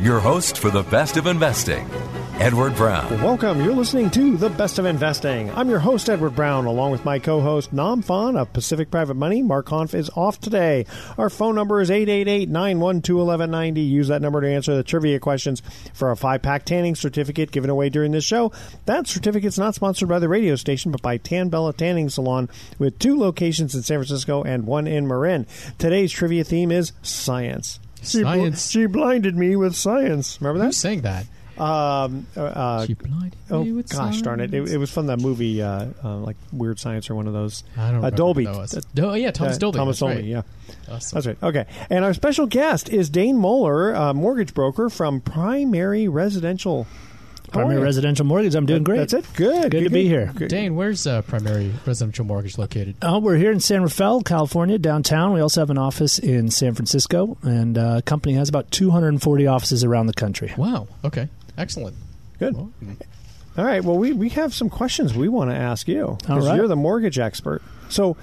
your host for the best of investing, Edward Brown. Welcome. You're listening to The Best of Investing. I'm your host, Edward Brown, along with my co host, Nam Phan of Pacific Private Money. Mark Hanf is off today. Our phone number is 888 912 1190. Use that number to answer the trivia questions for a five pack tanning certificate given away during this show. That certificate's not sponsored by the radio station, but by Tan Bella Tanning Salon with two locations in San Francisco and one in Marin. Today's trivia theme is science. She, bl- she blinded me with science. Remember that? Who's saying that? Um, uh, uh, She blinded oh me with gosh darn it. it! It was from that movie, uh, uh, like Weird Science or one of those. I don't uh, remember Dolby. what that was. Uh, Oh, yeah, Thomas uh, Dolby. Thomas Dolby. right. Yeah, Awesome. that's right. Okay, and our special guest is Dane Moeller, uh, mortgage broker from Primary Residential. How are Primary residential mortgage. I'm doing great. That's it. Good. Good to be here. Good. Dane, where's uh, primary residential mortgage located? Uh, we're here in San Rafael, California, downtown. We also have an office in San Francisco, and uh, company has about 240 offices around the country. Wow. Okay. Excellent. Good. Well, All right. Well, we, we have some questions we want to ask you because right. you're the mortgage expert. So,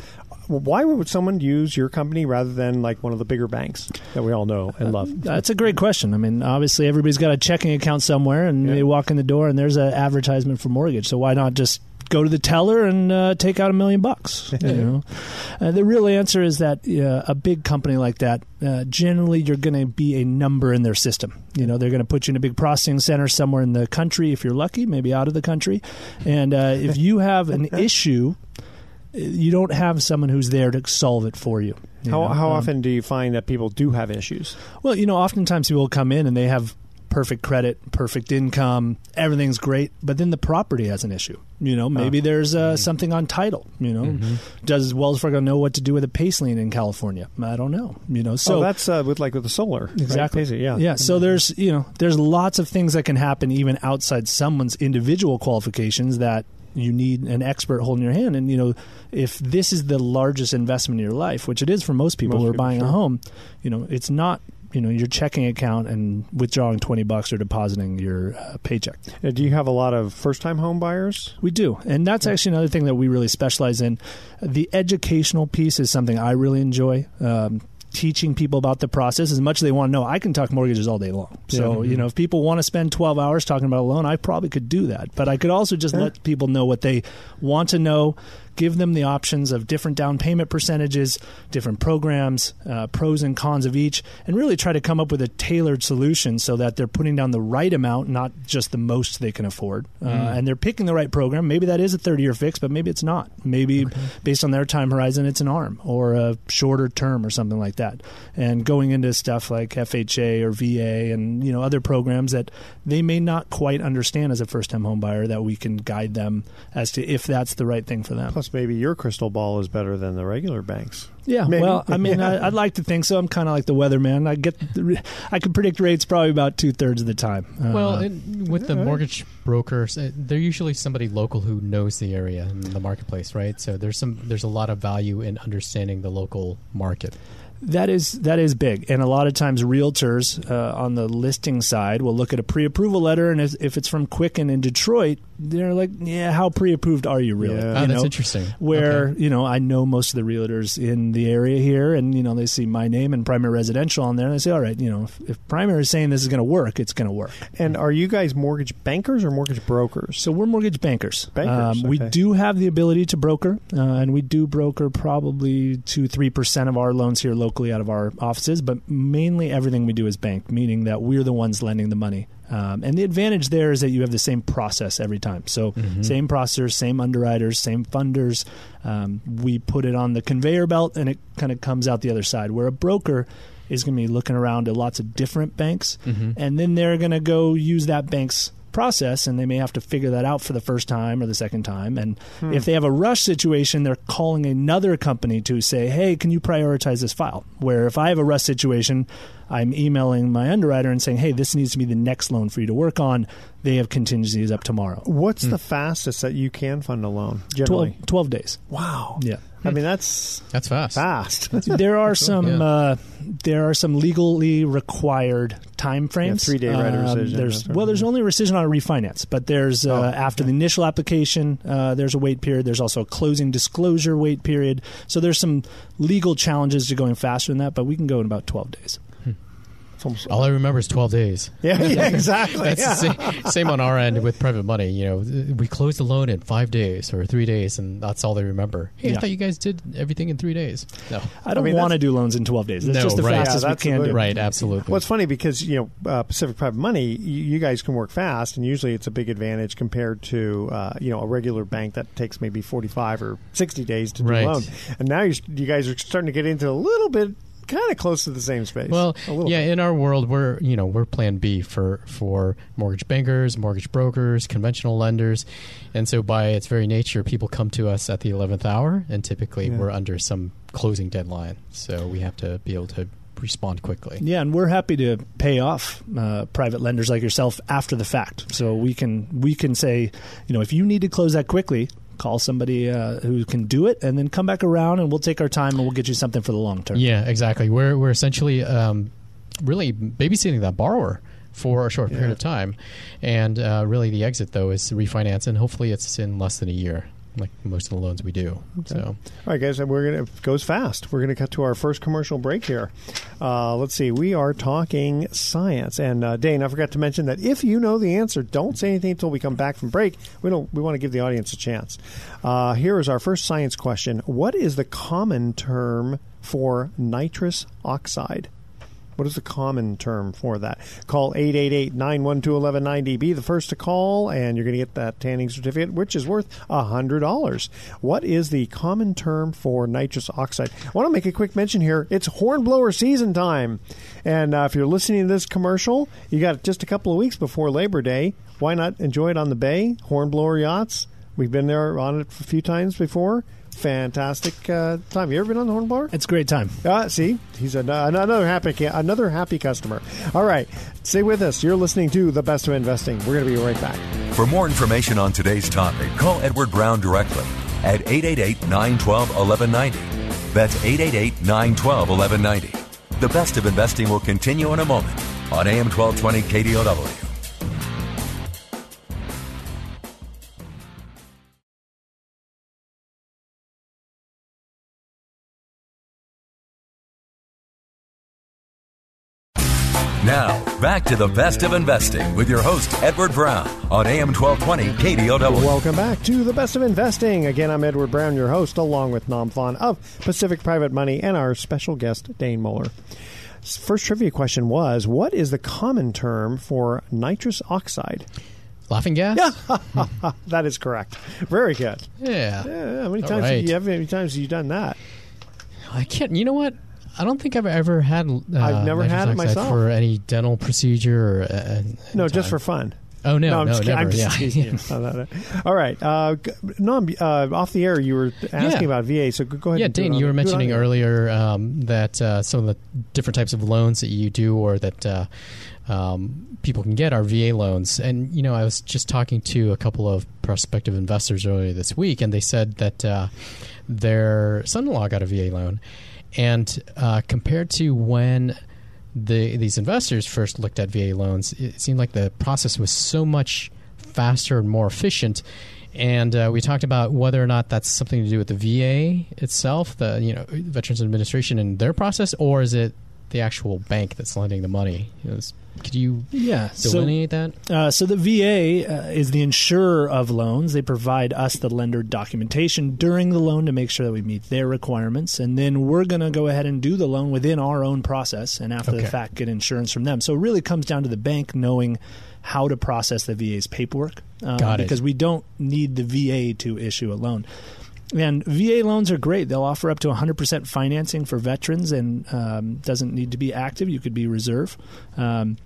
why would someone use your company rather than like one of the bigger banks that we all know and love? That's a great question. I mean, obviously, everybody's got a checking account somewhere, and Yeah. they walk in the door, and there's an advertisement for mortgage. So why not just go to the teller and uh, take out a million bucks? You know, uh, the real answer is that uh, a big company like that, uh, generally, you're going to be a number in their system. You know, they're going to put you in a big processing center somewhere in the country if you're lucky, maybe out of the country, and uh, if you have an issue. You don't have someone who's there to solve it for you. you How, know? how Um, often do you find that people do have issues? well, you know, oftentimes people come in and they have perfect credit, perfect income, everything's great, but then the property has an issue. You know, maybe there's uh, something on title. You know, does Wells Fargo know what to do with a PACE lien in California? I don't know. You know, so So that's uh, with like with the solar. Exactly. Basically, yeah. Yeah. So there's you know there's lots of things that can happen even outside someone's individual qualifications that you need an expert holding your hand. And you know if this is the largest investment in your life, which it is for most people Most who are people, buying sure. a home, you know it's not you know your checking account and withdrawing twenty bucks or depositing your uh, paycheck. Uh, Do you have a lot of first time home buyers? We do. And that's actually another thing that we really specialize in. The educational piece is something I really enjoy. Um, teaching people about the process as much as they want to know. I can talk mortgages all day long. So, you know, if people want to spend 12 hours talking about a loan, I probably could do that. But I could also just let people know what they want to know, give them the options of different down payment percentages, different programs, uh, pros and cons of each, and really try to come up with a tailored solution so that they're putting down the right amount, not just the most they can afford. Uh, and they're picking the right program. Maybe that is a 30 year fix, but maybe it's not. Maybe based on their time horizon, it's an ARM or a shorter term or something like that. And going into stuff like FHA or VA and you know other programs that they may not quite understand as a first time home buyer, that we can guide them as to if that's the right thing for them. Plus, maybe your crystal ball is better than the regular banks. Yeah, Maybe. well, I mean, I, I'd like to think so. I'm kind of like the weatherman. I get, the, I can predict rates probably about two thirds of the time. Uh, Well, and with the mortgage brokers, uh, they're usually somebody local who knows the area and the marketplace, right? So there's some there's a lot of value in understanding the local market. That is that is big, and a lot of times realtors uh, on the listing side will look at a pre-approval letter, and if, if it's from Quicken in Detroit, they're like, yeah, how pre-approved are you really? Yeah. Oh, You that's know, interesting. Where Okay. you know I know most of the realtors in the area here, and you know they see my name and primary residential on there, and they say, all right, you know, if, if primary is saying this is going to work, it's going to work. And are you guys mortgage bankers or mortgage brokers? So we're mortgage bankers. Bankers, Um, We do have the ability to broker, uh, and we do broker probably two, three percent of our loans here locally out of our offices. But mainly everything we do is bank, meaning that we're the ones lending the money. Um, and the advantage there is that you have the same process every time. So Mm-hmm. same processors, same underwriters, same funders. Um, we put it on the conveyor belt, and it kind of comes out the other side. Where a broker is going to be looking around at lots of different banks, and then they're going to go use that bank's process and they may have to figure that out for the first time or the second time. And hmm. if they have a rush situation they're calling another company to say hey can you prioritize this file? Where if i have a rush situation i'm emailing my underwriter and saying hey this needs to be the next loan for you to work on. They have contingencies up tomorrow. What's hmm. the fastest that you can fund a loan? 12, Generally, 12 days. Wow. yeah I mean that's That's fast. fast. there are some Yeah. uh, there are some legally required time frames. Yeah, three-day right of Um, rescission, There's that's right. well, there's only a rescission on a refinance, but there's uh, Oh, after the initial application, uh, there's a wait period. There's also a closing disclosure wait period. So there's some legal challenges to going faster than that, but we can go in about 12 days. It's almost- All I remember is 12 days. yeah, yeah, exactly. That's yeah. the same, same on our end with private money. You know, we closed the loan in five days or three days, and that's all they remember. Hey, I thought you guys did everything in three days. No, I don't mean, want to do loans in 12 days. That's No, just the right. fastest Yeah, we can do. right? Absolutely. Well, it's funny because you know uh, Pacific Private Money, you, you guys can work fast, and usually it's a big advantage compared to uh, you know a regular bank that takes maybe forty five or sixty days to do Right. a loan. And now you you guys are starting to get into a little bit kind of close to the same space. Well, a yeah, bit. in our world, we're you know we're Plan B for for mortgage bankers, mortgage brokers, conventional lenders, and so by its very nature, people come to us at the eleventh hour, and typically Yeah. we're under some closing deadline, so we have to be able to respond quickly. Yeah, and we're happy to pay off uh, private lenders like yourself after the fact. So we can we can say, you know, if you need to close that quickly, call somebody uh, who can do it, and then come back around, and we'll take our time, and we'll get you something for the long term. Yeah, exactly. We're we're essentially um, really babysitting that borrower for a short period Yeah. of time, and uh, really the exit though is to refinance, and hopefully it's in less than a year, like most of the loans we do. So All right, guys, we're gonna it goes fast. We're gonna cut to our first commercial break here. Uh, let's see, we are talking science, and uh, Dane, I forgot to mention that if you know the answer, don't say anything until we come back from break. We don't. We want to give the audience a chance. Uh, here is our first science question: What is the common term for nitrous oxide? What is the common term for that? Call 888-912-1190. Be the first to call, and you're going to get that tanning certificate, which is worth $100. What is the common term for nitrous oxide? I want to make a quick mention here. It's hornblower season time. And uh, if you're listening to this commercial, you got just a couple of weeks before Labor Day. Why not enjoy it on the bay? Hornblower yachts. We've been there on it a few times before. Fantastic uh, time. You ever been on the hornblower? It's a great time. Uh, see, he's an, another happy another happy customer. All right, stay with us. You're listening to the best of investing. We're going to be right back. For more information on today's topic, call Edward Brown directly at 888 912 1190. That's 888 912 1190. The best of investing will continue in a moment on AM 1220 KDOW. Back to the best of investing with your host, Edward Brown, on AM 1220 KDOW. Welcome back to the best of investing. Again, I'm Edward Brown, your host, along with Nam Phan of Pacific Private Money and our special guest, Dane Moeller. First trivia question was What is the common term for nitrous oxide? laughing gas. Yeah. that is correct. Very good. Yeah. Yeah, how many All times have you, how many times have you done that? I can't. You know what? I don't think I've ever had. Uh, I've never had it myself. for any dental procedure. Or, uh, No, any just for fun. Oh no, I'm no, just, kidding. never. I'm just yeah. No, no, no. All right. Uh, Nam, uh, off the air, you were asking Yeah. about VA, so go ahead. Yeah, and Dane, you were do it on mentioning earlier um, that uh, some of the different types of loans that you do or that uh, um, people can get are VA loans. And, you know, I was just talking to a couple of prospective investors earlier this week, and they said that uh, their son in law got a VA loan. And uh, compared to when the these investors first looked at VA loans, it seemed like the process was so much faster and more efficient. And uh, we talked about whether or not that's something to do with the VA itself, the you know Veterans Administration and their process, or is it the actual bank that's lending the money? Is, could you yeah, delineate so, that? Uh, so the VA uh, is the insurer of loans. They provide us the lender documentation during the loan to make sure that we meet their requirements, and then we're going to go ahead and do the loan within our own process, and after Okay. the fact, get insurance from them. So it really comes down to the bank knowing how to process the VA's paperwork, um, Got it. because we don't need the VA to issue a loan. And VA loans are great. They'll offer up to 100% financing for veterans and um, doesn't need to be active. You could be reserve. Um,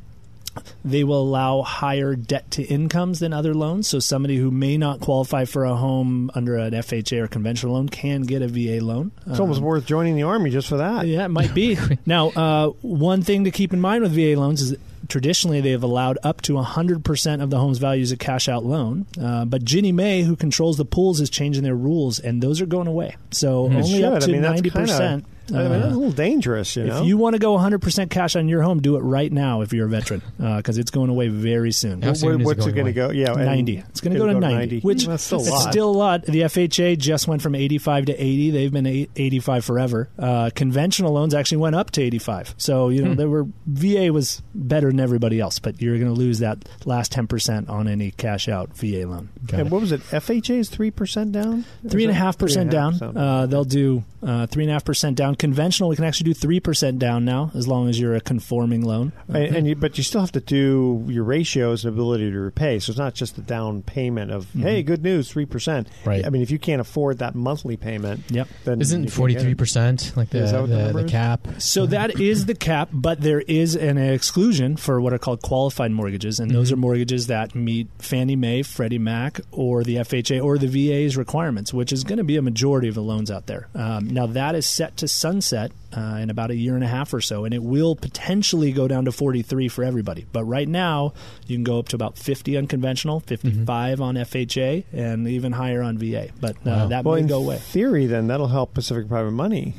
they will allow higher debt to incomes than other loans. So somebody who may not qualify for a home under an FHA or conventional loan can get a VA loan. It's almost Um, worth joining the army just for that. yeah, it might be. now, uh, one thing to keep in mind with VA loans is traditionally they have allowed up to 100% of the home's value as a cash out loan. Uh, but Ginnie Mae, who controls the pools, is changing their rules, and those are going away. So It only up to I mean, 90%. Kinda, I mean, that's a uh, little dangerous, you know. if you want to go 100% cash on your home, do it right now if you're a veteran, because it's going away very soon. How soon What- is it going it going to go? Yeah, 90. It's going to go to 90, which that's still a it's lot. still a lot. The FHA just went from 85 to 80. They've been 85 forever. Uh, conventional loans actually went up to 85. So you know, there were VA was better than everybody else, but you're going to lose that last 10 percent on any cash out VA loan. Got and it. what was it? FHA is three percent down. Three and a half percent down. Uh, they'll do uh, three and a half percent down. Conventional, we can actually do three percent down now, as long as you're a conforming loan. And, and you, but you still have to do your ratios and ability to repay. So it's not just the down payment of hey, good news, three percent. Right. I mean, if you can't afford that monthly payment, Yep. then Isn't you can't forty get three it. percent like the Is the the, the cap? So that is the cap, but there is an exclusion for what are called qualified mortgages, and Mm-hmm. those are mortgages that meet Fannie Mae, Freddie Mac, or the FHA or the VA's requirements, which is going to be a majority of the loans out there. Um, now that is set to sunset uh, in about a year and a half or so, and it will potentially go down to 43 for everybody. But right now, you can go up to about 50 on conventional, 55 on FHA, and even higher on VA. But uh, Wow. that Well, may in go away. theory, then that'll help Pacific Private Money.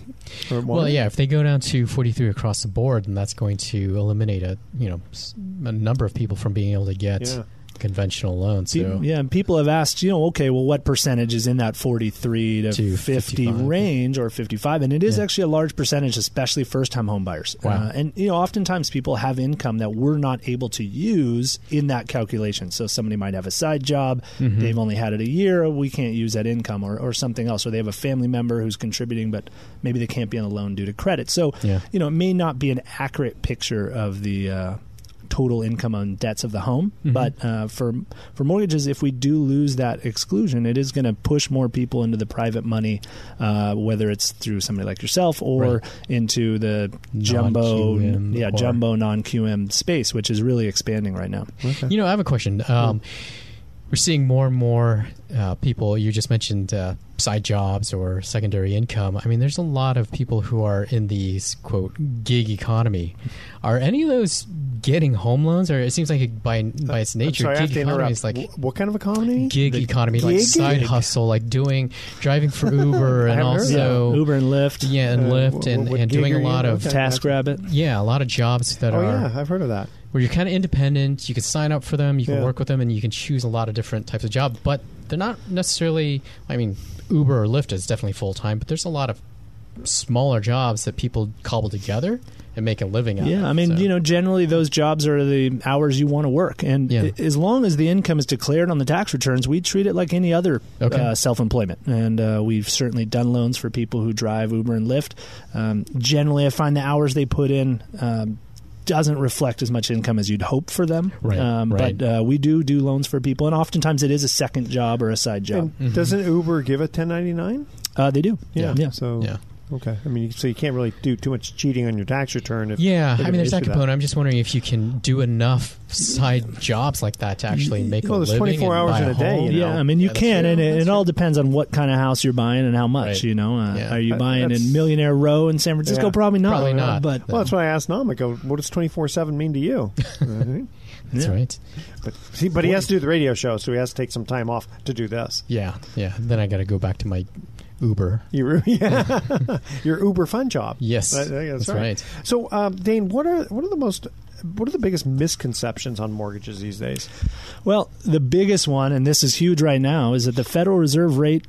Or Well, yeah. If they go down to forty three across the board, then that's going to eliminate a you know s- a number of people from being able to get Yeah. Conventional loans. So yeah, and people have asked, you know, okay, well, what percentage is in that 43 to, To 50 range or 55? And it is Yeah. actually a large percentage, especially first time home buyers. Wow. Uh, and, you know, oftentimes people have income that we're not able to use in that calculation. So somebody might have a side job, Mm-hmm. they've only had it a year, we can't use that income, or, or something else, or they have a family member who's contributing, but maybe they can't be on the loan due to credit. So, Yeah. you know, it may not be an accurate picture of the. Uh, total income on debts of the home. Mm-hmm. But uh, for for mortgages, if we do lose that exclusion, it is going to push more people into the private money, uh, whether it's through somebody like yourself or Right. into the jumbo, Non-QM yeah, or- jumbo non QM space, which is really expanding right now. You know, I have a question. Um, we're seeing more and more uh, people. You just mentioned uh, side jobs or secondary income. I mean, there's a lot of people who are in these quote gig economy. Are any of those getting home loans, or it seems like by by its nature, sorry, gig economy is like what kind of economy? gig economy, like side hustle, like doing driving for Uber and haven't heard of that. also Uber and Lyft, yeah, and Uh, Lyft and, and doing a lot of Okay. TaskRabbit. yeah, a lot of jobs that Oh are Oh yeah, I've heard of that. Where you're kind of independent. You can sign up for them, you can Yeah. work with them, and you can choose a lot of different types of job. But they're not necessarily. I mean, Uber or Lyft is definitely full time, but there's a lot of smaller jobs that people cobble together and make a living out. Of. Yeah. I mean, So- you know, generally those jobs are the hours you want to work, and Yeah. i- as long as the income is declared on the tax returns, we treat it like any other Okay. uh, self-employment. And uh, we've certainly done loans for people who drive Uber and Lyft. Um, generally, I find the hours they put in. Um, doesn't reflect as much income as you'd hope for them, Right, um, right. but uh, we do do loans for people, and oftentimes it is a second job or a side job. And doesn't Uber give a 1099? Uh, they do, Yeah. yeah. So Yeah. Okay. I mean, so you can't really do too much cheating on your tax return. If Yeah, they're I mean, there's that issue component. I'm just wondering if you can do enough side jobs like that to actually make Well, a there's living. 24 hours in a day, home. you know. Yeah, I mean, you Yeah, can, true. and it, it all depends on what kind of house you're buying and how much. Right. You know, uh, Yeah. are you buying that's- in Millionaire Row in San Francisco? Yeah. Probably not. Probably not. But Well, that's why I asked Nam. I go, what does 24 7 mean to you? That's Yeah. right. but see, but he has to do the radio show, so he has to take some time off to do this. Yeah, yeah. Then I got to go back to my Uber. You, yeah, your Uber fun job. Yes, That- that's, that's right. right. So, um, Dane, what are what are the most what are the biggest misconceptions on mortgages these days? Well, the biggest one, and this is huge right now, is that the Federal Reserve rate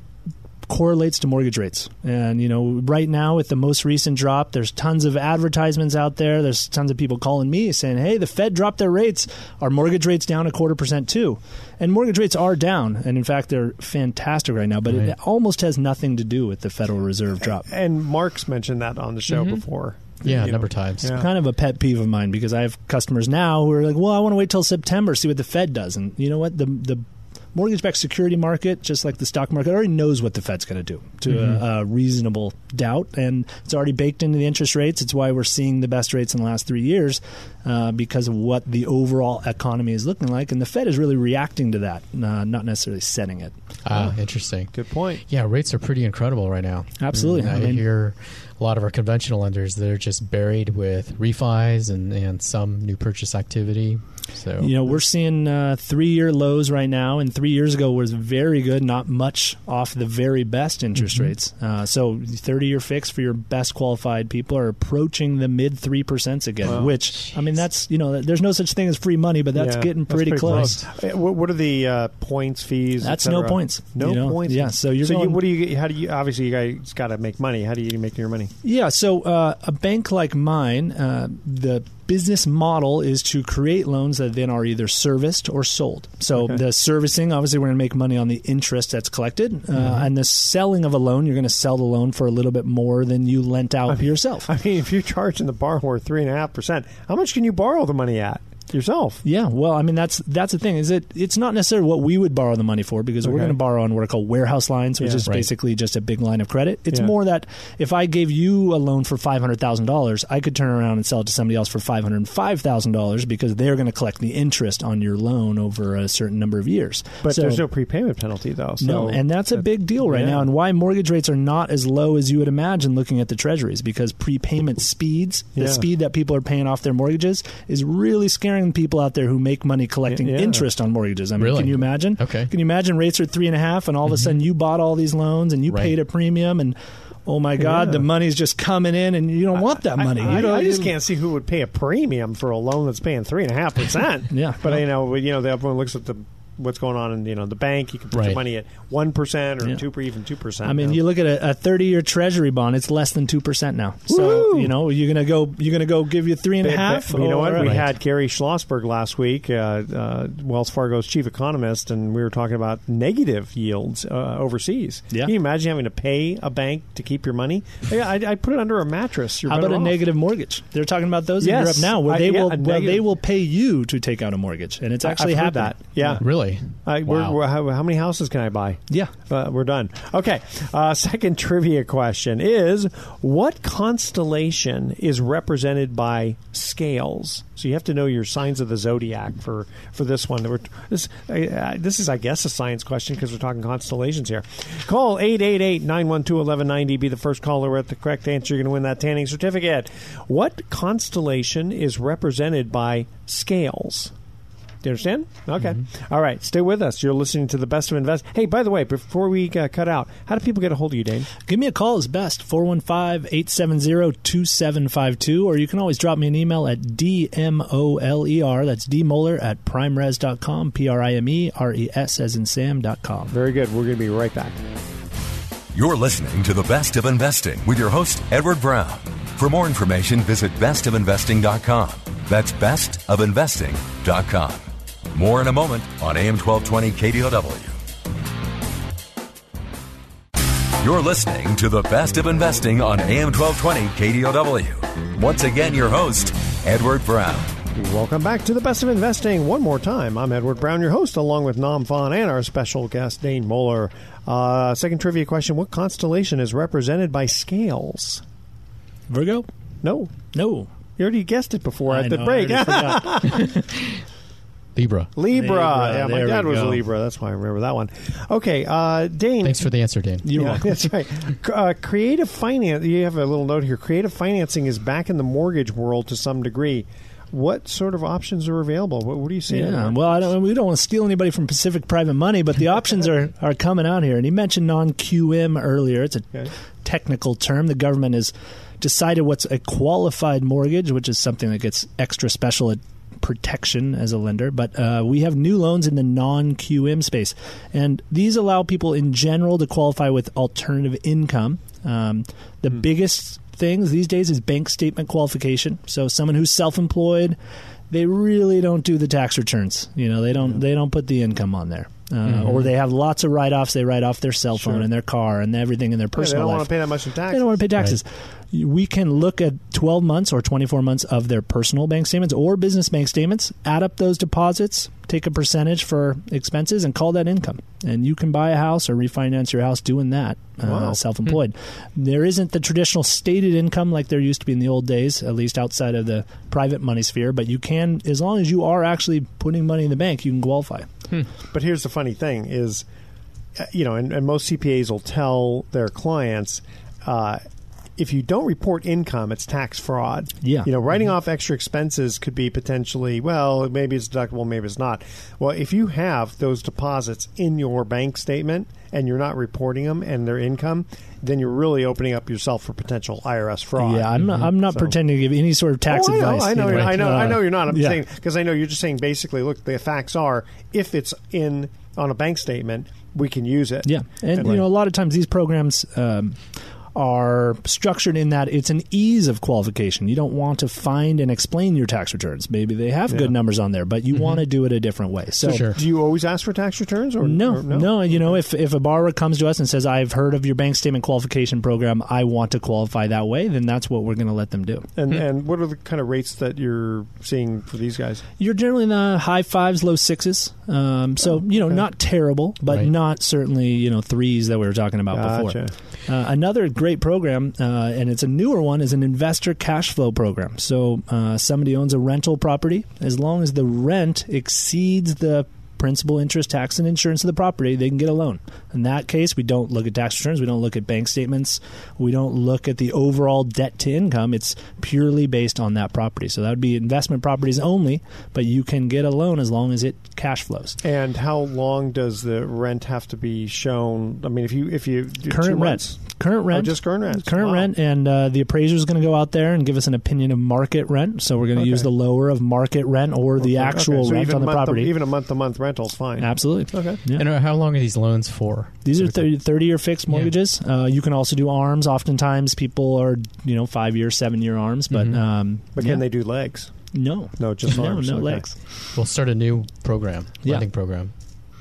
correlates to mortgage rates. And, you know, right now with the most recent drop, there's tons of advertisements out there. There's tons of people calling me saying, hey, the Fed dropped their rates. Are mortgage rates down a quarter percent too? And mortgage rates are down. And in fact, they're fantastic right now. But Right. it almost has nothing to do with the Federal Reserve drop. And Mark's mentioned that on the show mm-hmm. before. Yeah, a number know. of times. Yeah. kind of a pet peeve of mine because I have customers now who are like, "Well, I want to wait till September see what the Fed does." And you know what? The the mortgage-backed security market, just like the stock market, already knows what the Fed's going to do to Mm-hmm. a, a reasonable doubt, and it's already baked into the interest rates. It's why we're seeing the best rates in the last three years uh, because of what the overall economy is looking like, and the Fed is really reacting to that, uh, not necessarily setting it. Ah, interesting. Good point. Yeah, rates are pretty incredible right now. Absolutely. I, I mean- hear a lot of our conventional lenders they're just buried with refis and, and some new purchase activity. So You know, we're seeing uh, three-year lows right now, and three years ago was very good, not much off the very best interest Mm-hmm. rates. Uh, so, thirty-year fix for your best qualified people are approaching the mid three percent again. Wow. Which, I mean, that's you know, there's no such thing as free money, but that's Yeah, getting that's pretty, close. Uh, What, what are the uh, points, fees? That's no points, No you know? points. Yeah, so you're so going- you, what do you? How do you? Obviously, you guys got to make money. How do you make your money? Yeah, so uh, a bank like mine, uh, the business model is to create loans that then are either serviced or sold. So Okay. the servicing, obviously, we're going to make money on the interest that's collected, uh, Mm-hmm. and the selling of a loan, you're going to sell the loan for a little bit more than you lent out yourself. I mean, if you're charging the borrower three and a half percent, how much can you borrow the money at yourself? Yeah, well, I mean that's that's the thing is it it's not necessarily what we would borrow the money for because we're going to borrow on what are called warehouse lines, which Yeah. is Right. basically just a big line of credit. It's Yeah. more that if I gave you a loan for five hundred thousand dollars, I could turn around and sell it to somebody else for five hundred five thousand dollars because they're going to collect the interest on your loan over a certain number of years. But So- there's no prepayment penalty, though. So no, and that's a big deal right yeah. now, and why mortgage rates are not as low as you would imagine looking at the treasuries because prepayment speeds, the speed that people are paying off their mortgages, is really scaring people out there who make money collecting Yeah. interest on mortgages. I mean, Really? can you imagine? Okay. Can you imagine rates are three and a half, and all of a mm-hmm. sudden you bought all these loans and you Right. paid a premium and. Oh my God! Yeah. The money's just coming in, and you don't want that money. I, you don't. I just can't see who would pay a premium for a loan that's paying three and a half percent. Yeah. but you know, you know, everyone looks at the what's going on in you know the bank. You can put your money at one percent or Yeah. two, even two percent. I mean, you look at a, a thirty-year Treasury bond; it's less than two percent now. So you know you're gonna go, you're gonna go give you three and a half. you know what? or- We had Gary Schlossberg last week, uh, uh, Wells Fargo's chief economist, and we were talking about negative yields uh, overseas. Yeah. Can you imagine having to pay a bank to keep your money? Yeah, I'd, I'd put it under a mattress. You're How about better a off. negative mortgage? They're talking about those in Europe now, where I- they yeah, will where they will pay you to take out a mortgage, and it's actually I've heard happening. that. Yeah. really, I, we're, we're, how, how many houses can I buy? Yeah. Uh, we're done. Okay. Uh, second trivia question is what constellation is represented by scales? So you have to know your signs of the zodiac for, for this one. We're, this, uh, this is, I guess, a science question because we're talking constellations here. Call 888-912-1190. Be the first caller with the correct answer. You're going to win that tanning certificate. What constellation is represented by scales? Do you understand? Okay. All right. Stay with us. You're listening to the best of invest. Hey, by the way, before we uh, cut out, how do people get a hold of you, Dane? Give me a call is best 415-870-2752 or you can always drop me an email at dmoler that's dmoler at primeres.com p-r-i-m-e-r-e-s as in sam.com Very good. We're going to be right back. You're listening to The Best of Investing with your host, Edward Brown. For more information, visit bestofinvesting.com. That's bestofinvesting.com. More in a moment on AM 1220 KDOW. You're listening to The Best of Investing on AM 1220 KDOW. Once again, your host, Edward Brown. Welcome back to the best of investing. One more time, I'm Edward Brown, your host, along with Nam Phan and our special guest, Dane Moeller. Uh, second trivia question What constellation is represented by scales? Virgo? No. No. You already guessed it before I at the know, I break. already forgot. Libra. Libra. Libra, Yeah, my there dad we was a. Libra. That's why I remember that one. Okay, uh, Dane. Thanks for the answer, Dane. You're yeah, welcome. that's right. Uh, creative finance. You have a little note here. Creative financing is back in the mortgage world to some degree. What sort of options are available? What, what do you see? Yeah, well, I don't, we don't want to steal anybody from Pacific Private Money, but the options are, are coming out here. And he mentioned non QM earlier. It's a Okay. technical term. The government has decided what's a qualified mortgage, which is something that gets extra special protection as a lender, but uh, we have new loans in the non QM space. And these allow people in general to qualify with alternative income. Um, the Hmm. biggest things these days is bank statement qualification. So someone who's self employed, they really don't do the tax returns. You know, they don't they don't put the income on there. Uh, Or they have lots of write offs. They write off their cell phone Mm-hmm. Sure. and their car and everything in their Yeah, they personal don't life. want to pay that much in taxes. They don't want to pay taxes. We can look at 12 months or 24 months of their personal bank statements or business bank statements, add up those deposits, take a percentage for expenses, and call that income. And you can buy a house or refinance your house doing that, Wow. uh, self employed. There isn't the traditional stated income like there used to be in the old days, at least outside of the private money sphere, but you can, as long as you are actually putting money in the bank, you can qualify. But here's the funny thing: is uh, you know, and, and most CPAs will tell their clients. Uh, if you don't report income, it's tax fraud. Yeah. You know, writing off extra expenses could be potentially, well, maybe it's deductible, maybe it's not. Well, if you have those deposits in your bank statement and you're not reporting them and their income, then you're really opening up yourself for potential IRS fraud. Yeah, I'm not, I'm not So- pretending to give any sort of tax oh, I know, advice. I know, I know, I Uh, know you're not. I'm yeah. saying because I know you're just saying basically. Look, the facts are if it's in on a bank statement, we can use it. Yeah, and you know, a lot of times these programs um, are structured in that it's an ease of qualification. You don't want to find and explain your tax returns. Maybe they have good numbers on there, but you want to do it a different way. So. Sure. Do you always ask for tax returns or No, or no, You know, if if a borrower comes to us and says, "I've heard of your bank statement qualification program. I want to qualify that way," then that's what we're going to let them do. And and what are the kind of rates that you're seeing for these guys? You're generally in the high fives, low sixes. Um, so you know, not terrible, but Right. not certainly you know threes that we were talking about Gotcha. before. Uh, another great program, uh, and it's a newer one, is an investor cash flow program. So uh, somebody owns a rental property. As long as the rent exceeds the principal, interest, tax, and insurance of the property, they can get a loan. In that case, we don't look at tax returns, we don't look at bank statements, we don't look at the overall debt to income. It's purely based on that property. So that would be investment properties only, but you can get a loan as long as it cash flows. And how long does the rent have to be shown? I mean, if you if you current rent. Current rent. just current rent. Current Wow. rent, and uh, the appraiser is going to go out there and give us an opinion of market rent. So we're going to use the lower of market rent or the Okay, actual okay. So rent on the month property. even a month to month rental's fine. Absolutely. Okay. Yeah. And uh, how long are these loans for? These are 30, 30 year fixed Yeah. mortgages. Uh, you can also do arms. Oftentimes, people are you know five year, seven year arms, but Mhm. um, But yeah. can they do legs? No, No, just no, arms. no Okay. legs. We'll start a new program, Yeah. lending program,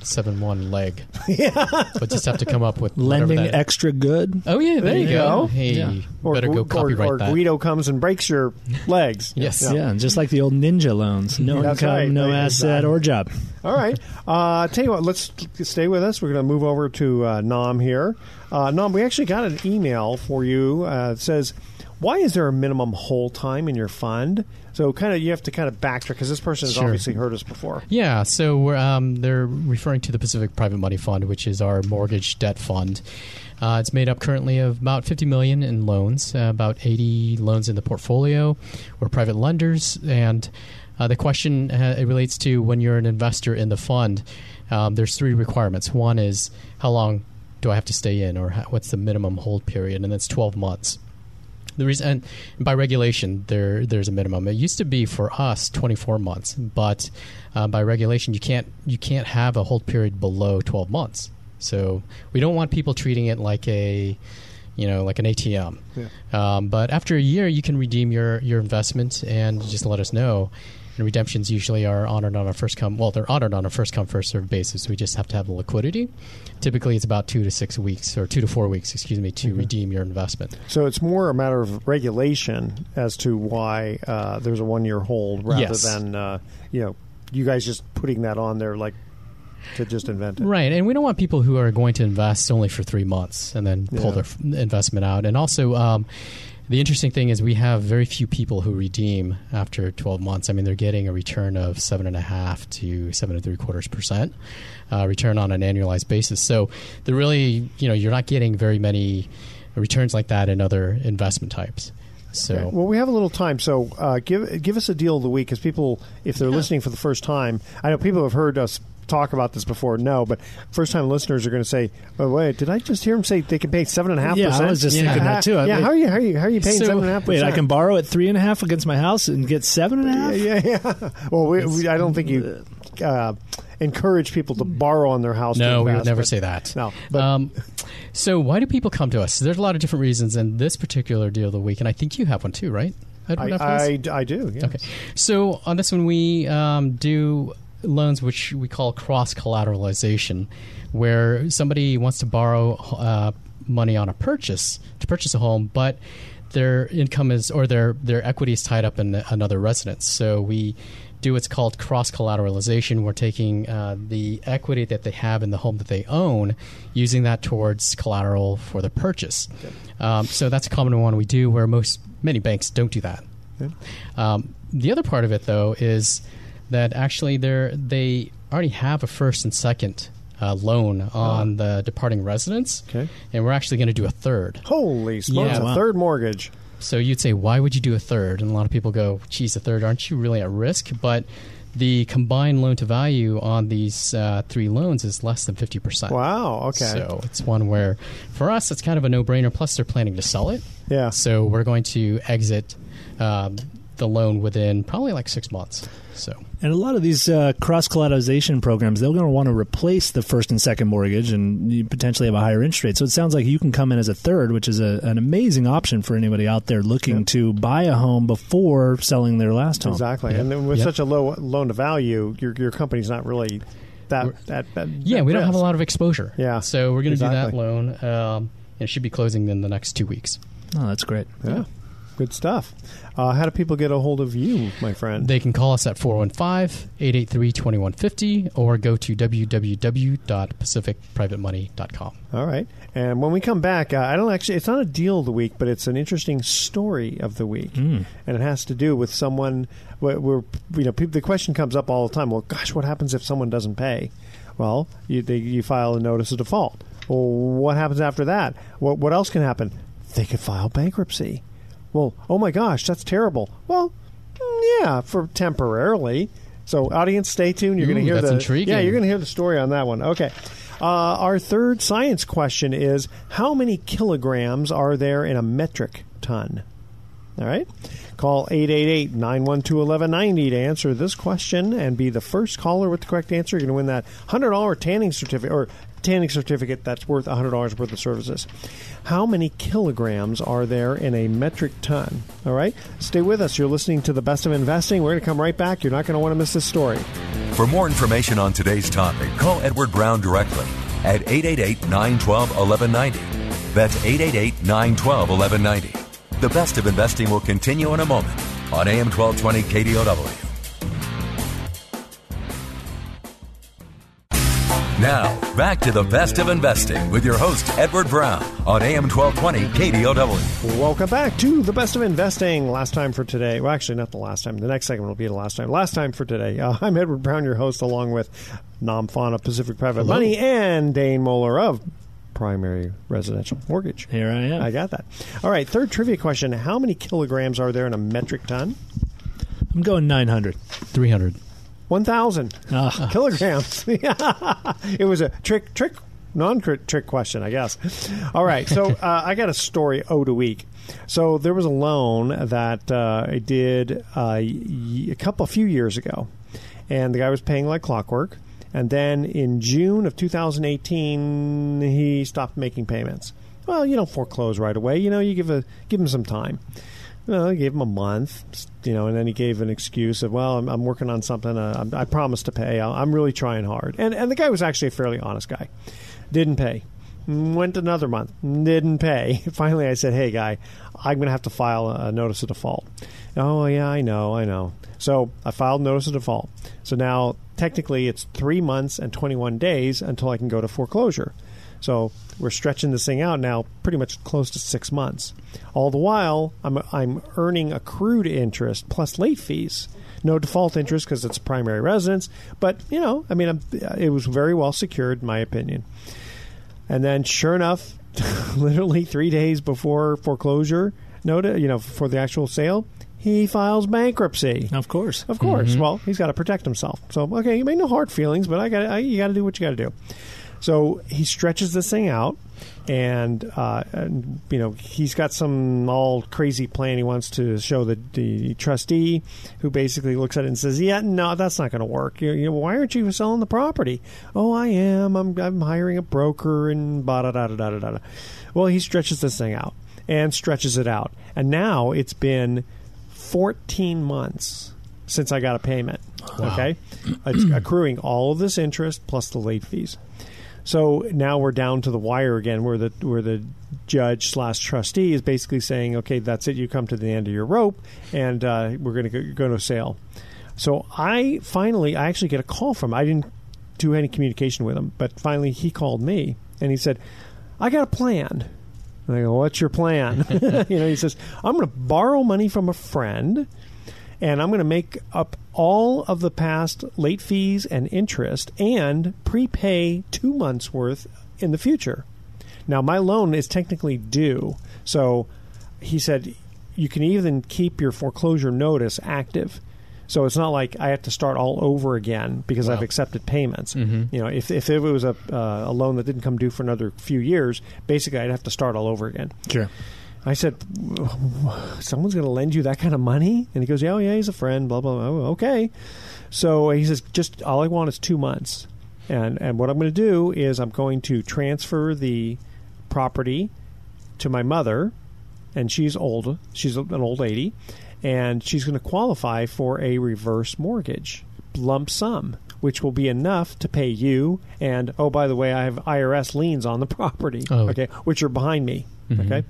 seven one leg. yeah, but just have to come up with whatever Lending that- extra good. Oh yeah, there, There you you go. go. Hey, Yeah. Or, better go or, copyright or that. Guido comes and breaks your legs. Yes. Yeah. just like the old ninja loans. No That's income, right. no Yeah, asset exactly. or job. All right. Uh, tell you what, let's stay with us. We're going to move over to uh, Nam here. Uh, Nam, we actually got an email for you. Uh, it says, "Why is there a minimum hold time in your fund?" So, kind of, you have to kind of backtrack because this person has Sure. obviously heard us before. Yeah, so we're, um, they're referring to the Pacific Private Money Fund, which is our mortgage debt fund. Uh, it's made up currently of about 50 million in loans, uh, about 80 loans in the portfolio. We're private lenders, and uh, the question uh, it relates to when you're an investor in the fund. Um, there's three requirements. One is how long do I have to stay in, or how, what's the minimum hold period, and that's 12 months. The reason, and by regulation, there there's a minimum. It used to be for us 24 months, but uh, by regulation, you can't you can't have a hold period below 12 months. So we don't want people treating it like a you know like an ATM. Um, but after a year, you can redeem your your investment and just let us know. And redemptions usually are honored on a first come. Well, they're honored on a first come first served basis. We just have to have the liquidity. Typically, it's about two to six weeks, or two to four weeks, excuse me, to redeem your investment. So, it's more a matter of regulation as to why uh, there's a one year hold rather Yes. than, uh, you know, you guys just putting that on there like to just invent it. Right, and we don't want people who are going to invest only for three months and then pull Yeah. their f- investment out. And also, um, the interesting thing is we have very few people who redeem after 12 months. I mean, they're getting a return of seven and a half to seven and three quarters percent uh, return on an annualized basis. So they're really, you know, you're not getting very many returns like that in other investment types. So Okay. Well, we have a little time, so uh, give give us a deal of the week because people, if they're listening for the first time, I know people have heard us talk about this before? No, but first time listeners are going to say, "Oh wait, did I just hear him say they can pay seven and a half Yeah, I was just thinking that too. I Yeah, mean- how are you? How are you? How are you paying So- seven and a half Wait. I can borrow at three and a half against my house and get seven and a half. Yeah, yeah. Well, we, we, I don't think you uh, encourage people to borrow on their house. to No, we would never but- say that. No, but um, so why do people come to us? There's a lot of different reasons, and this particular deal of the week, and I think you have one too, right? Edward F. Lewis? I, I, I do. Yes. Okay. So on this one, we um, do loans which we call cross collateralization, where somebody wants to borrow uh, money on a purchase to purchase a home, but their income is or their their equity is tied up in another residence. So we do what's called cross collateralization. We're taking uh, the equity that they have in the home that they own, using that towards collateral for the purchase. Um, so that's a common one we do, where most many banks don't do that. Um, the other part of it, though, is that actually they they already have a first and second uh, loan on the departing residence, Okay. and we're actually going to do a third. Holy smokes! Yeah, a wow. third mortgage. So you'd say, why would you do a third? And a lot of people go, geez, a third, aren't you really at risk? But the combined loan to value on these uh, three loans is less than 50%. Wow. Okay. So it's one where, for us, it's kind of a no brainer. Plus, they're planning to sell it. Yeah. So we're going to exit um, the loan within probably like six months. So And a lot of these uh, cross collateralization programs, they're going to want to replace the first and second mortgage and you potentially have a higher interest rate. So it sounds like you can come in as a third, which is a, an amazing option for anybody out there looking to buy a home before selling their last home. Exactly. Yep. And then with Yep. such a low loan to value, your your company's not really that that, that yeah, that we don't have a lot of exposure. Yeah, So we're going to do that loan. Um, and it should be closing in the next two weeks. Oh, that's great. Yeah. Good stuff. Uh, how do people get a hold of you, my friend? They can call us at 415 883 2150 or go to www.pacificprivatemoney.com. All right. And when we come back, uh, I don't actually, it's not a deal of the week, but it's an interesting story of the week. And it has to do with someone where, where you know, people, the question comes up all the time well, gosh, what happens if someone doesn't pay? Well, you, they, you file a notice of default. Well, what happens after that? What, what else can happen? They could file bankruptcy. Well, oh my gosh, that's terrible. Well, mm, yeah, for temporarily. So, audience, stay tuned. You're going to hear the intriguing. yeah, you're going to hear the story on that one. Okay. Uh, our third science question is: How many kilograms are there in a metric ton? All right. Call 888-912-1190 to answer this question and be the first caller with the correct answer. You're going to win that $100 tanning certificate or tanning certificate that's worth $100 worth of services. How many kilograms are there in a metric ton? All right. Stay with us. You're listening to the best of investing. We're going to come right back. You're not going to want to miss this story. For more information on today's topic, call Edward Brown directly at 888 912 1190. That's 888 912 1190. The best of investing will continue in a moment on AM 1220 KDOW. Now, back to the best of investing with your host, Edward Brown, on AM 1220 KDOW. Welcome back to the best of investing. Last time for today. Well, actually, not the last time. The next segment will be the last time. Last time for today. Uh, I'm Edward Brown, your host, along with Nam Phan of Pacific Private Hello. Money and Dane Moeller of Primary Residential Mortgage. Here I am. I got that. All right, third trivia question. How many kilograms are there in a metric ton? I'm going 900. 300. 1,000 Ah. kilograms. it was a trick, trick, non trick question, I guess. All right, so uh, I got a story owed a week. So there was a loan that uh, I did uh, a couple, a few years ago, and the guy was paying like clockwork. And then in June of 2018, he stopped making payments. Well, you don't foreclose right away. You know, you give a give him some time. You know, I gave him a month, you know, and then he gave an excuse of, well, I'm, I'm working on something. Uh, I promised to pay. I- I'm really trying hard. And, and the guy was actually a fairly honest guy. Didn't pay. Went another month. Didn't pay. Finally, I said, hey, guy, I'm going to have to file a notice of default. Oh, yeah, I know, I know. So I filed notice of default. So now, technically, it's three months and 21 days until I can go to foreclosure. So we're stretching this thing out now pretty much close to six months. All the while, I'm, I'm earning accrued interest plus late fees. No default interest because it's primary residence. But, you know, I mean, I'm, uh, it was very well secured, in my opinion. And then, sure enough, literally three days before foreclosure notice, you know, for the actual sale, he files bankruptcy. Of course. Of course. Mm-hmm. Well, he's got to protect himself. So, okay, you may no hard feelings, but I got you got to do what you got to do. So he stretches this thing out, and, uh, and you know he's got some all crazy plan. He wants to show the, the trustee, who basically looks at it and says, "Yeah, no, that's not going to work. You, you know, why aren't you selling the property? Oh, I am. I'm, I'm hiring a broker and da da da da da da. Well, he stretches this thing out and stretches it out, and now it's been 14 months since I got a payment. Okay, it's accruing all of this interest plus the late fees. So now we're down to the wire again, where the where the judge slash trustee is basically saying, "Okay, that's it. You come to the end of your rope, and uh, we're going to go to sale." So I finally, I actually get a call from. I didn't do any communication with him, but finally he called me and he said, "I got a plan." And I go, "What's your plan?" you know, he says, "I'm going to borrow money from a friend." And I'm going to make up all of the past late fees and interest and prepay two months worth in the future. Now, my loan is technically due, so he said you can even keep your foreclosure notice active. So it's not like I have to start all over again because I've accepted payments. You know, if if it was a uh, a loan that didn't come due for another few years, basically I'd have to start all over again. Sure. I said, "Someone's going to lend you that kind of money?" And he goes, "Yeah, oh, yeah, he's a friend." Blah blah. blah. Oh, okay. So he says, "Just all I want is two months, and and what I'm going to do is I'm going to transfer the property to my mother, and she's old. She's an old lady, and she's going to qualify for a reverse mortgage lump sum." Which will be enough to pay you, and oh, by the way, I have IRS liens on the property, Oh. okay, which are behind me, mm-hmm. okay.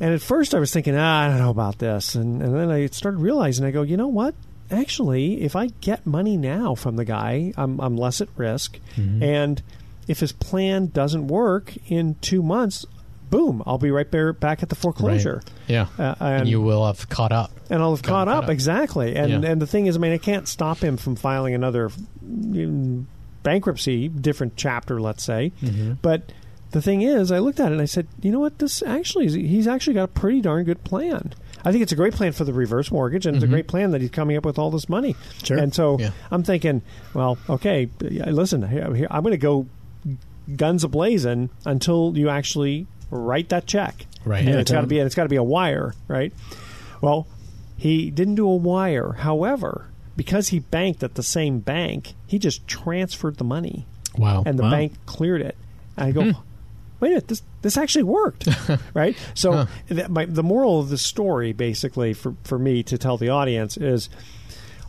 And at first I was thinking, ah, I don't know about this. And, and then I started realizing, I go, you know what? Actually, if I get money now from the guy, I'm, I'm less at risk. And if his plan doesn't work in two months, boom, I'll be right there back at the foreclosure. Right. Yeah. Uh, and, and- you will have caught up. And I'll have caught, Caught up. up. Exactly. And, Yeah. and the thing is, I mean, I can't stop him from filing another mm, bankruptcy, different chapter, let's say. Mm-hmm. But the thing is, I looked at it and I said, you know what? This actually, is, he's actually got a pretty darn good plan. I think it's a great plan for the reverse mortgage, and it's a mm-hmm. great plan that he's coming up with all this money. Sure. And so Yeah. I'm thinking, well, okay, listen, I'm going to go guns ablazing until you actually write that check. Right. And it's got to be, and it's got to be a wire, right? Well, he didn't do a wire. However, because he banked at the same bank, he just transferred the money, Wow. and the Wow. bank cleared it. And I go, hmm. Wait a minute, this this actually worked, right? So Huh. th- my, the moral of the story, basically, for for me to tell the audience is,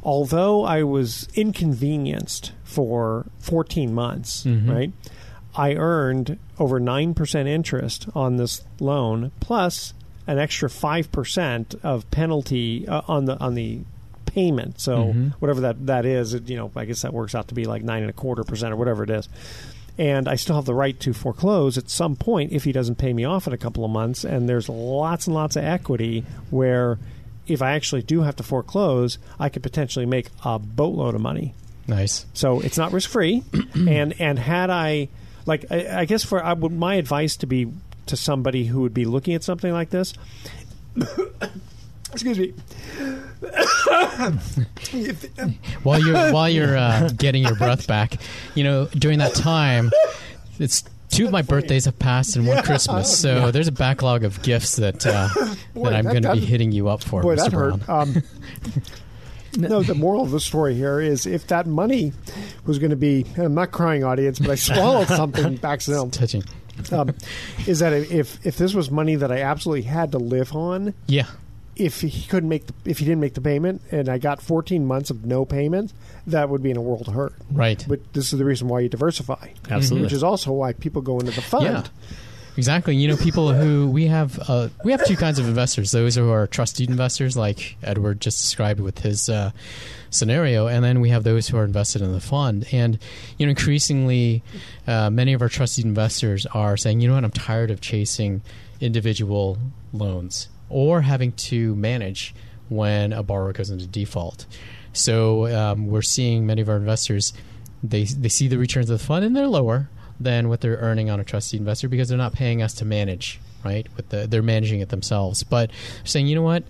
although I was inconvenienced for 14 months, right? I earned over 9% interest on this loan plus an extra 5% of penalty uh, on the on the payment. So whatever that that is, it, you know, I guess that works out to be like nine and a quarter percent or whatever it is. And I still have the right to foreclose at some point if he doesn't pay me off in a couple of months. And there's lots and lots of equity where if I actually do have to foreclose, I could potentially make a boatload of money. nice. So it's not risk free. and and had I like I, I guess for I would my advice to be to somebody who would be looking at something like this. excuse me. while you're while you're uh, getting your breath back, you know, during that time, it's two of my birthdays have passed and one Christmas, so there's a backlog of gifts that uh, Boy, that I'm going to be hitting you up for, Boy, Mr. that Brown. hurt. Um, no, the moral of the story here is if that money was going to be, I'm not crying, audience, but I swallowed something back then. Touching. Um, is that if if this was money that I absolutely had to live on, Yeah. If he couldn't make the, if he didn't make the payment, and I got 14 months of no payment, that would be in a world of hurt. Right. But this is the reason why you diversify, Absolutely. which is also why people go into the fund. Yeah. Exactly. You know, people who we have uh, we have two kinds of investors: those who are trusted investors, like Edward just described with his uh, scenario, and then we have those who are invested in the fund. And you know, increasingly, uh, many of our trusted investors are saying, "You know what? I'm tired of chasing individual loans or having to manage when a borrower goes into default." So um, we're seeing many of our investors they they see the returns of the fund and they're lower than what they're earning on a trustee investor because they're not paying us to manage right with the they're managing it themselves but saying you know what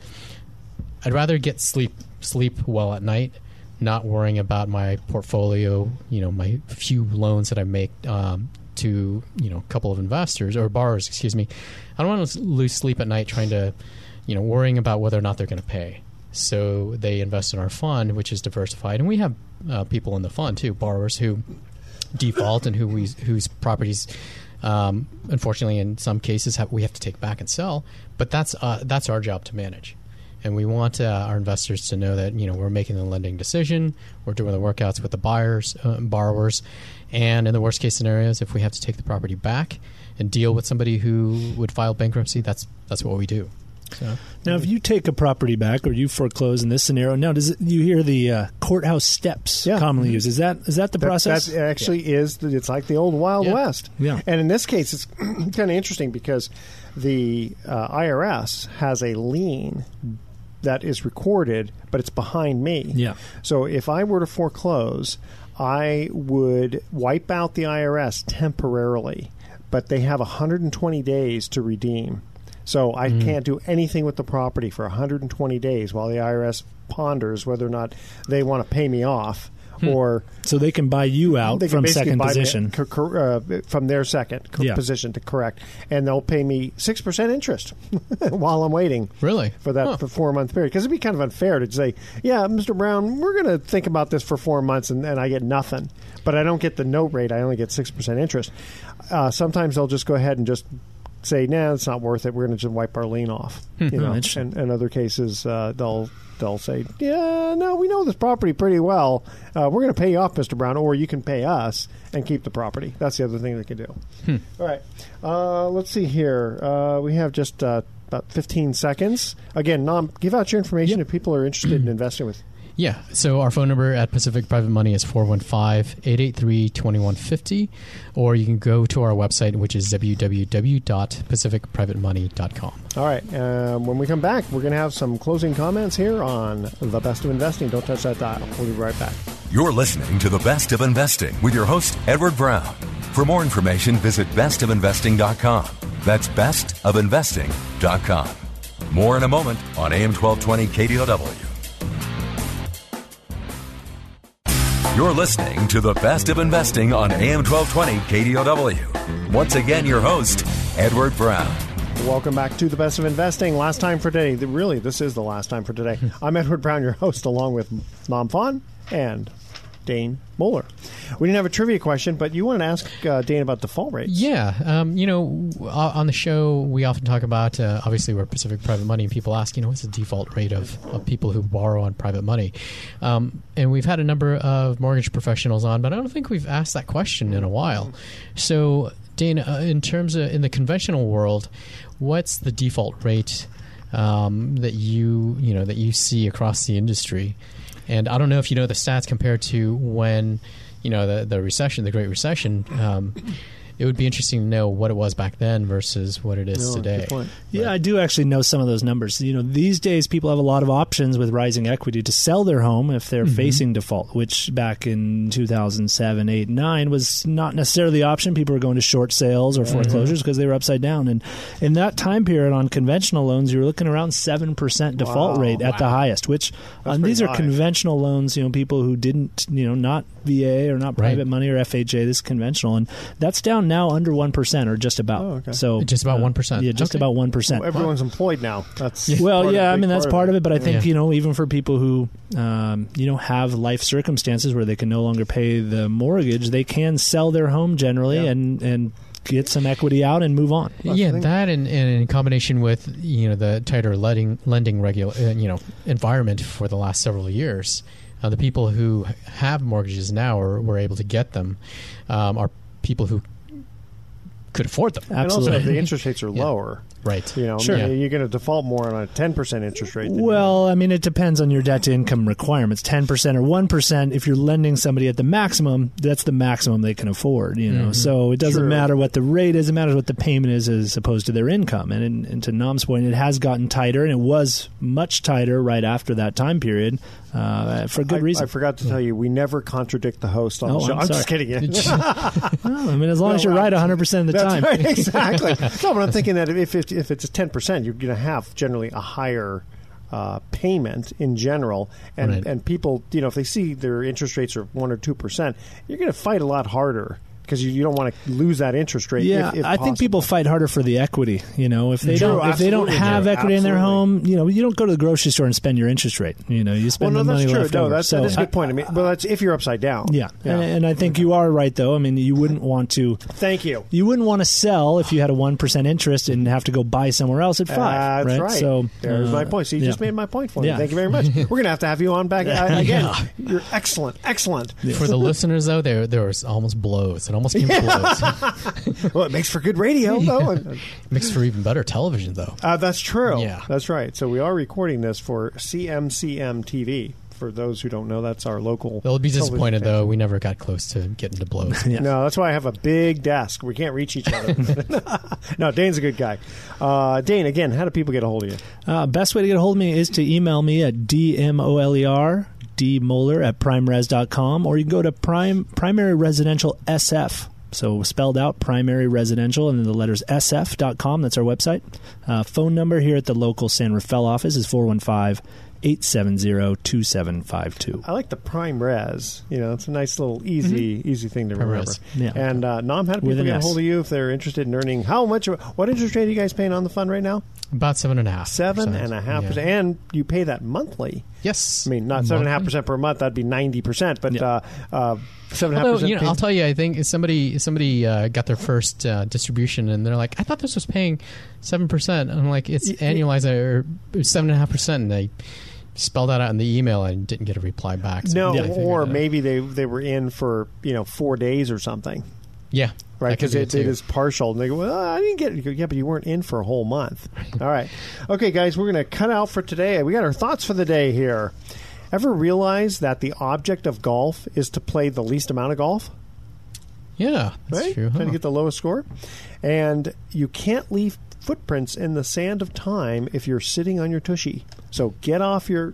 I'd rather get sleep sleep well at night, not worrying about my portfolio. You know, my few loans that I make um, to you know a couple of investors or borrowers. Excuse me. I don't want to lose sleep at night trying to, you know, worrying about whether or not they're going to pay. So they invest in our fund, which is diversified, and we have uh, people in the fund too, borrowers who default and who we whose properties. Um, unfortunately, in some cases, have, we have to take back and sell. But that's uh, that's our job to manage and we want uh, our investors to know that you know we're making the lending decision, we're doing the workouts with the buyers, uh, borrowers, and in the worst case scenarios, if we have to take the property back and deal with somebody who would file bankruptcy, that's that's what we do. So, now, if you take a property back or you foreclose in this scenario, now does it, you hear the uh, courthouse steps Yeah. commonly used? Is that is that the That- process? That actually is. The, it's like the old Wild Yeah. West. Yeah. And in this case, it's kind of interesting because the uh, IRS has a lien that is recorded, but it's behind me. Yeah. So if I were to foreclose, I would wipe out the IRS temporarily, but they have 120 days to redeem. So I mm-hmm. can't do anything with the property for 120 days while the IRS ponders whether or not they want to pay me off or so they can buy you out from second me- position. cor- uh, from their second co- Yeah. position to correct, and they'll pay me six percent interest while I'm waiting really for that Huh. four month period. Because it'd be kind of unfair to say, "Yeah, Mr. Brown, we're going to think about this for four months," and, and I get nothing, but I don't get the note rate. I only get six percent interest. Uh, sometimes they'll just go ahead and just say, "Nah, it's not worth it. We're going to just wipe our lien off." You know, Oh, and in other cases, uh, they'll they'll say, "Yeah, no, we know this property pretty well. Uh, we're going to pay you off, Mr. Brown, or you can pay us and keep the property." That's the other thing they can do. All right, uh, let's see here. Uh, we have just uh, about 15 seconds. Again, Nam, give out your information if people are interested in investing with. Yeah. So our phone number at Pacific Private Money is 415-883-2150 or you can go to our website which is www.pacificprivatemoney.com. All right, um, when we come back, we're going to have some closing comments here on the best of investing. Don't touch that dial. We'll be right back. You're listening to The Best of Investing with your host, Edward Brown. For more information, visit bestofinvesting.com. That's bestofinvesting.com. More in a moment on AM 1220 KDOW. You're listening to The Best of Investing on AM 1220 KDOW. Once again, your host, Edward Brown. Welcome back to the best of investing. Last time for today. Really, this is the last time for today. I'm Edward Brown, your host, along with Nam Phan and Dane Moeller. We didn't have a trivia question, but you wanted to ask uh, Dane about default rates. Yeah, um, you know, on the show we often talk about. Uh, obviously, we're Pacific Private Money, and people ask, you know, what's the default rate of, of people who borrow on private money? Um, and we've had a number of mortgage professionals on, but I don't think we've asked that question in a while. So, Dane, uh, in terms of in the conventional world, what's the default rate um, that you you know that you see across the industry? And I don't know if you know the stats compared to when you know the the recession, the Great Recession. Um, it would be interesting to know what it was back then versus what it is No, today. Yeah, I do actually know some of those numbers. You know, these days people have a lot of options with rising equity to sell their home if they're facing default, which back in 2007, 8, 9 was not necessarily the option. People were going to short sales or foreclosures because they were upside down. And in that time period on conventional loans, you were looking around 7% default Wow. rate at the highest, which um, these are high. conventional loans, you know, people who didn't, you know, not VA or not Right. private money or FHA, this is conventional. And that's down now under 1% or just about. Oh, okay. So Just about uh, 1%. Yeah, just Okay. about 1%. Well, everyone's employed now. That's Well, yeah, I mean that's part of it, but I think Yeah. you know even for people who um, you know have life circumstances where they can no longer pay the mortgage, they can sell their home generally Yeah. and and get some equity out and move on. yeah, that and, and in combination with you know the tighter lending lending regula- uh, you know environment for the last several years, uh, the people who have mortgages now or were able to get them um, are people who could afford them. And also, Absolutely. the interest rates are Yeah. lower. Right. You know, Sure. you- you're going to default more on a 10% interest rate. Well, I mean, it depends on your debt to income requirements. Ten percent or one percent. If you're lending somebody at the maximum, that's the maximum they can afford. You know, so it doesn't True. matter what the rate is; it matters what the payment is as opposed to their income. And, in, and to Nam's point, it has gotten tighter, and it was much tighter right after that time period uh, for good I, reason. I forgot to tell you, we never contradict the host on Oh, the show. I'm I'm, just kidding. you. Well, I mean, as long as you're right 100 percent of the That's time. right, exactly. no, but I'm thinking that if if, if it's a ten percent, you're going to have generally a higher uh, payment in general, and Right. and people, you know, if they see their interest rates are one or two percent, you're going to fight a lot harder because you, you don't want to lose that interest rate. Yeah, if, if I think people fight harder for the equity. You know, if they True, don't if they don't have Joe, equity in their home, you know, you don't go to the grocery store and spend your interest rate. You know, you Well, spend no, the that's money true. left No, over. that's, so, that is a I- good point. I mean, well, that's if you're upside down. yeah, yeah. And, and I think you are right though. I mean, you wouldn't want to. Thank you. You wouldn't want to sell if you had a one percent interest and have to go buy somewhere else at five. That's right. right. So there's uh, my point. So you yeah. just made my point for me. Yeah. Thank you very much. We're going to have to have you on back uh, again. You're excellent, excellent. For the listeners, though, there there was almost blows. It almost came to blows. Well, it makes for good radio, though. and- Makes for even better television, though. Uh, that's true. Yeah. that's right. So we are recording this for CMCM TV. For those who don't know, that's our local. They'll be disappointed, station. though. We never got close to getting to blows. Yeah. No, that's why I have a big desk. We can't reach each other. no, Dane's a good guy. Uh, Dane, again, how do people get a hold of you? Uh, best way to get a hold of me is to email me at dmoler dmoler at primeres.com or you can go to prime primary residential sf so spelled out primary residential and then the letters sf.com that's our website uh, phone number here at the local san rafael office is 415-870-2752 I like the prime res. You know, it's a nice little easy, easy thing to Prime remember. res. Yeah. And uh, Nam, how do With people an get a S. hold of you if they're interested in earning? How much? What interest rate are you guys paying on the fund right now? About seven and a half. Seven percent. and a half Yeah. percent, and you pay that monthly. Yes. I mean, not seven and a half percent per month. That'd be ninety percent, but Yeah. uh, uh, seven and a half percent. you know, I'll tell you, I think somebody somebody uh, got their first uh, distribution, and they're like, "I thought this was paying seven percent." I'm like, "It's annualized or seven and a half percent." And they spelled that out in the email, and didn't get a reply back. So no, or maybe they they were in for you know four days or something, yeah, right? Because be it, it is partial, and they go, "Well, I didn't get it." You go, Yeah, but you weren't in for a whole month. All right, okay, guys, we're going to cut out for today. We got our thoughts for the day here. Ever realize that the object of golf is to play the least amount of golf? Yeah, that's right? true. Trying to get the lowest score. And you can't leave footprints in the sand of time if you're sitting on your tushy. So get off your.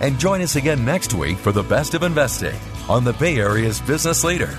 And join us again next week for The Best of Investing on the Bay Area's business leader,